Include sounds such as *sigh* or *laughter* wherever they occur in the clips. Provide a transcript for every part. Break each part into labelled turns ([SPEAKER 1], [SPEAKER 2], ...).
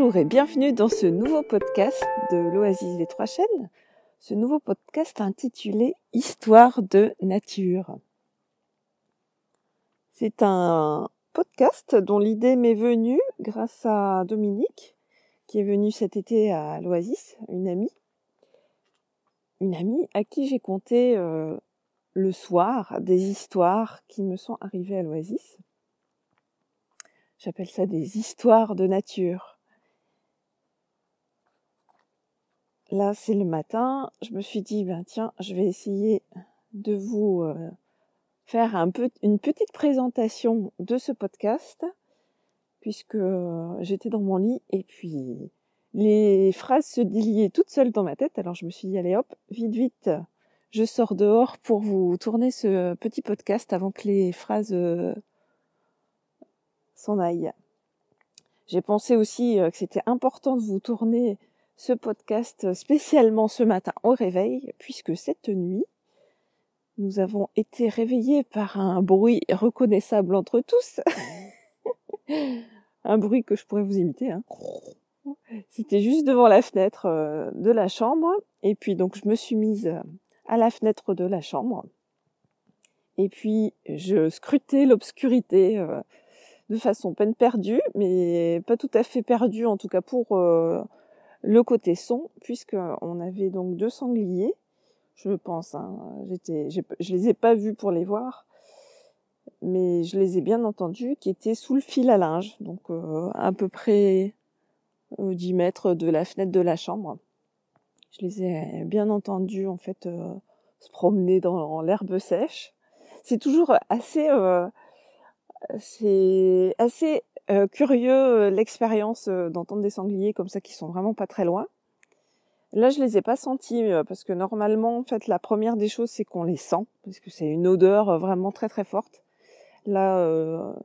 [SPEAKER 1] Bonjour et bienvenue dans ce nouveau podcast de l'Oasis des Trois Chaînes, ce nouveau podcast intitulé Histoire de nature. C'est un podcast dont l'idée m'est venue grâce à Dominique, qui est venue cet été à l'Oasis, une amie. Une amie à qui j'ai conté euh, le soir des histoires qui me sont arrivées à l'Oasis. J'appelle ça des histoires de nature. Là, c'est le matin. Je me suis dit, ben tiens, je vais essayer de vous euh, faire une petite présentation de ce podcast, puisque euh, j'étais dans mon lit et puis les phrases se déliaient toutes seules dans ma tête. Alors je me suis dit, allez hop, vite, vite, je sors dehors pour vous tourner ce petit podcast avant que les phrases euh, s'en aille. J'ai pensé aussi que c'était important de vous tourner ce podcast spécialement ce matin au réveil, puisque cette nuit, nous avons été réveillés par un bruit reconnaissable entre tous. *laughs* un bruit que je pourrais vous imiter. Hein. C'était juste devant la fenêtre euh, de la chambre. Et puis donc je me suis mise à la fenêtre de la chambre. Et puis je scrutais l'obscurité euh, de façon peine perdue, mais pas tout à fait perdue en tout cas pour euh, le côté son, puisque on avait donc deux sangliers, je pense. Hein. J'étais, je les ai pas vus pour les voir, mais je les ai bien entendus, qui étaient sous le fil à linge, donc euh, à peu près 10 euh, mètres de la fenêtre de la chambre. Je les ai bien entendus en fait se promener dans l'herbe sèche. C'est toujours assez c'est assez euh, curieux euh, l'expérience euh, d'entendre des sangliers comme ça qui sont vraiment pas très loin. Là, je les ai pas sentis parce que normalement, en fait, la première des choses, c'est qu'on les sent parce que c'est une odeur vraiment très très forte. Là,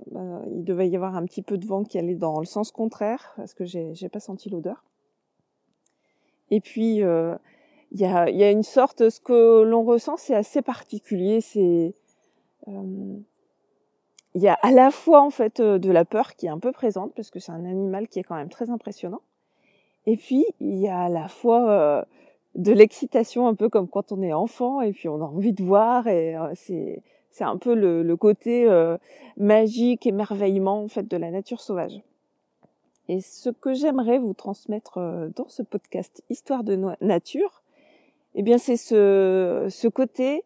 [SPEAKER 1] bah, il devait y avoir un petit peu de vent qui allait dans le sens contraire parce que j'ai j'ai pas senti l'odeur. Et puis, il y a il y a une sorte, ce que l'on ressent, c'est assez particulier. C'est il y a à la fois en fait euh, de la peur qui est un peu présente parce que c'est un animal qui est quand même très impressionnant. Et puis il y a à la fois euh, de l'excitation un peu comme quand on est enfant et puis on a envie de voir et euh, c'est c'est un peu le, le côté magique émerveillement en fait de la nature sauvage. Et ce que j'aimerais vous transmettre dans ce podcast Histoire de nature, eh bien c'est ce ce côté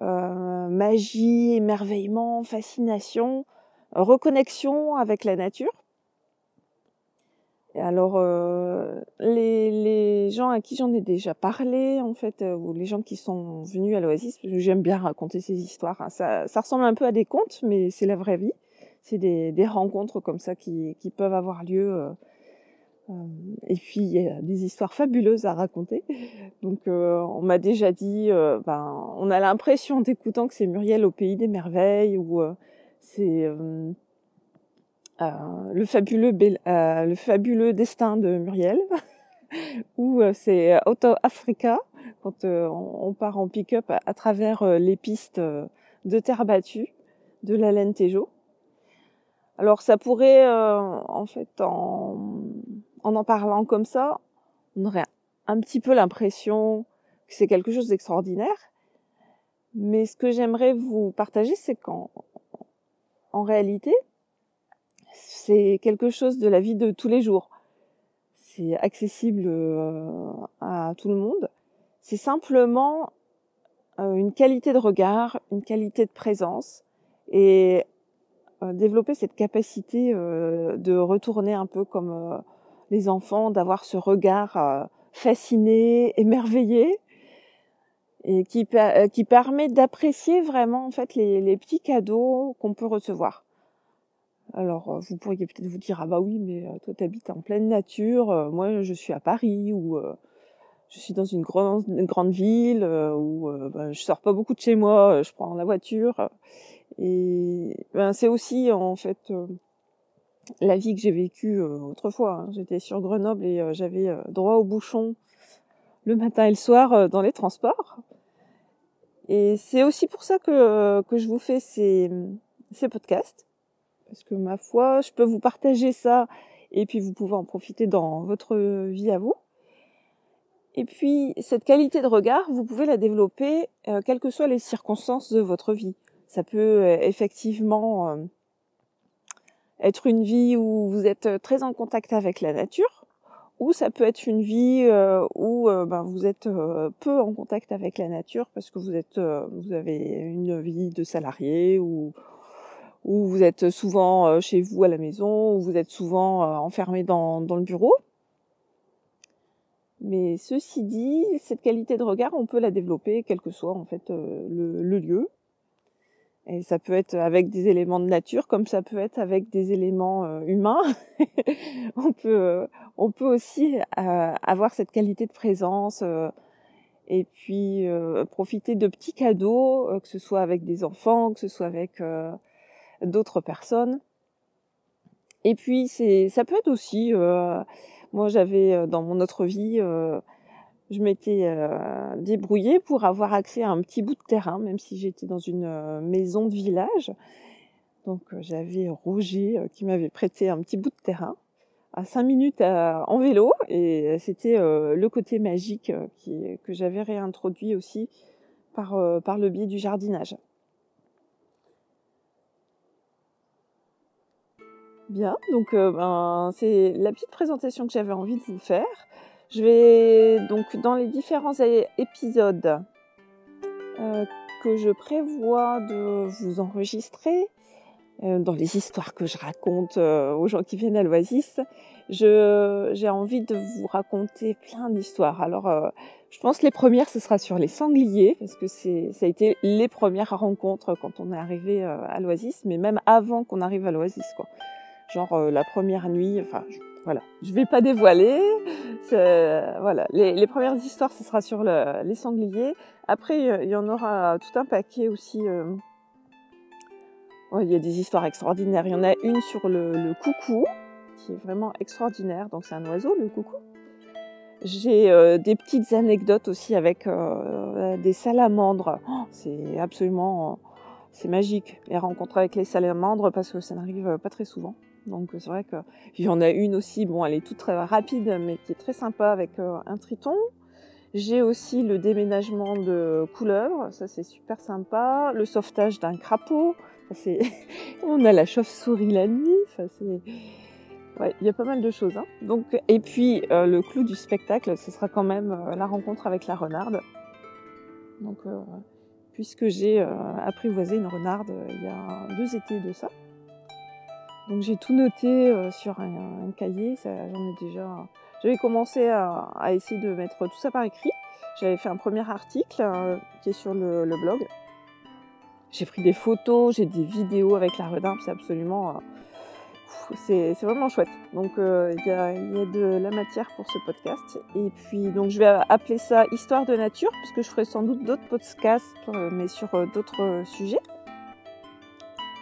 [SPEAKER 1] euh, magie, émerveillement, fascination, reconnexion avec la nature. Et alors, euh, les, gens à qui j'en ai déjà parlé, en fait, euh, ou les gens qui sont venus à l'Oasis, j'aime bien raconter ces histoires. Hein. Ça, ressemble un peu à des contes, mais c'est la vraie vie. C'est des, rencontres comme ça qui, peuvent avoir lieu et puis il y a des histoires fabuleuses à raconter. Donc euh, on m'a déjà dit, euh, ben, on a l'impression d'écoutant que c'est Muriel au pays des merveilles ou c'est le fabuleux le fabuleux destin de Muriel *laughs* ou c'est Auto Africa quand on part en pick-up à, travers les pistes de terre battue de la Tejo. Alors ça pourrait en fait en en en parlant comme ça, on aurait un petit peu l'impression que c'est quelque chose d'extraordinaire. Mais ce que j'aimerais vous partager, c'est qu'en en réalité, c'est quelque chose de la vie de tous les jours. C'est accessible euh, à tout le monde. C'est simplement euh, une qualité de regard, une qualité de présence et euh, développer cette capacité de retourner un peu comme les enfants d'avoir ce regard euh, fasciné, émerveillé, et qui, euh, qui permet d'apprécier vraiment en fait les, les petits cadeaux qu'on peut recevoir. Alors euh, vous pourriez peut-être vous dire ah bah oui mais toi t'habites en pleine nature, moi je suis à Paris ou je suis dans une grande, une grande ville où ben, je sors pas beaucoup de chez moi, je prends la voiture et ben, c'est aussi en fait la vie que j'ai vécue euh, autrefois. Hein. J'étais sur Grenoble et euh, j'avais euh, droit au bouchon le matin et le soir dans les transports. Et c'est aussi pour ça que, que je vous fais ces, ces podcasts. Parce que ma foi, je peux vous partager ça et puis vous pouvez en profiter dans votre vie à vous. Et puis cette qualité de regard, vous pouvez la développer quelles que soient les circonstances de votre vie. Ça peut effectivement être une vie où vous êtes très en contact avec la nature, ou ça peut être une vie où ben, vous êtes peu en contact avec la nature parce que vous êtes, vous avez une vie de salarié ou où vous êtes souvent chez vous à la maison, où vous êtes souvent enfermé dans, dans le bureau. Mais ceci dit, cette qualité de regard, on peut la développer quel que soit en fait euh, le, lieu. Et ça peut être avec des éléments de nature, comme ça peut être avec des éléments euh, humains. *laughs* on peut, euh, on peut aussi avoir cette qualité de présence et puis profiter de petits cadeaux, que ce soit avec des enfants, que ce soit avec d'autres personnes. Et puis c'est, ça peut être aussi moi, j'avais euh, dans mon autre vie, euh, je m'étais euh, débrouillée pour avoir accès à un petit bout de terrain, même si j'étais dans une maison de village. Donc j'avais Roger qui m'avait prêté un petit bout de terrain à cinq minutes en vélo et c'était le côté magique que j'avais réintroduit aussi par, le biais du jardinage. Bien, donc euh, ben, c'est la petite présentation que j'avais envie de vous faire. Je vais donc dans les différents épisodes euh, que je prévois de vous enregistrer, euh, dans les histoires que je raconte aux gens qui viennent à l'Oasis, j'ai envie de vous raconter plein d'histoires. Alors, je pense que les premières, ce sera sur les sangliers, parce que ça a été les premières rencontres quand on est arrivé à l'Oasis, mais même avant qu'on arrive à l'Oasis, quoi genre euh, la première nuit. Enfin, voilà, je vais pas dévoiler. Voilà, les, premières histoires, ce sera sur le, les sangliers. Après, il y en aura tout un paquet aussi. Euh... il y a des histoires extraordinaires. Il y en a une sur le, le coucou, qui est vraiment extraordinaire. Donc c'est un oiseau, le coucou. J'ai euh, des petites anecdotes aussi avec euh, des salamandres. Oh, c'est absolument, c'est magique les rencontres avec les salamandres parce que ça n'arrive pas très souvent. Donc c'est vrai qu'il y en a une aussi, bon elle est toute très rapide mais qui est très sympa avec euh, un triton. J'ai aussi le déménagement de couleuvres, ça c'est super sympa. Le sauvetage d'un crapaud, *laughs* on a la chauve-souris la nuit, il y a pas mal de choses. Hein. Donc et puis euh, le clou du spectacle, ce sera quand même euh, la rencontre avec la renarde. Donc puisque j'ai apprivoisé une renarde il y a deux étés de ça. Donc j'ai tout noté euh, sur un, cahier, j'en ai déjà. J'avais commencé à, essayer de mettre tout ça par écrit. J'avais fait un premier article euh, qui est sur le, blog. J'ai pris des photos, j'ai des vidéos avec la renarde, c'est absolument, euh, c'est vraiment chouette. Donc il y a, y, a, de la matière pour ce podcast. Et puis donc je vais appeler ça Histoire de nature, puisque je ferai sans doute d'autres podcasts, mais sur d'autres sujets.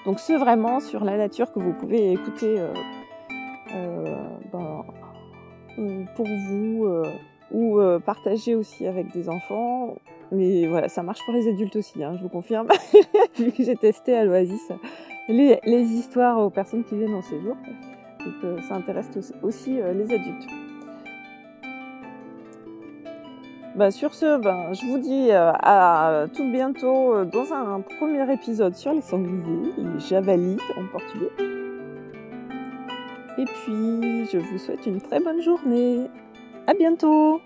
[SPEAKER 1] Donc c'est vraiment sur la nature que vous pouvez écouter euh, euh, ben, euh, pour vous ou partager aussi avec des enfants. Mais voilà, ça marche pour les adultes aussi, hein, je vous confirme, *laughs* j'ai testé à l'Oasis les, les, histoires aux personnes qui viennent en séjour. Donc ça intéresse aussi les adultes. Bah, sur ce, ben, je vous dis euh, à tout bientôt euh, dans un premier épisode sur les sangliers, les javalis en portugais. Et puis, je vous souhaite une très bonne journée. À bientôt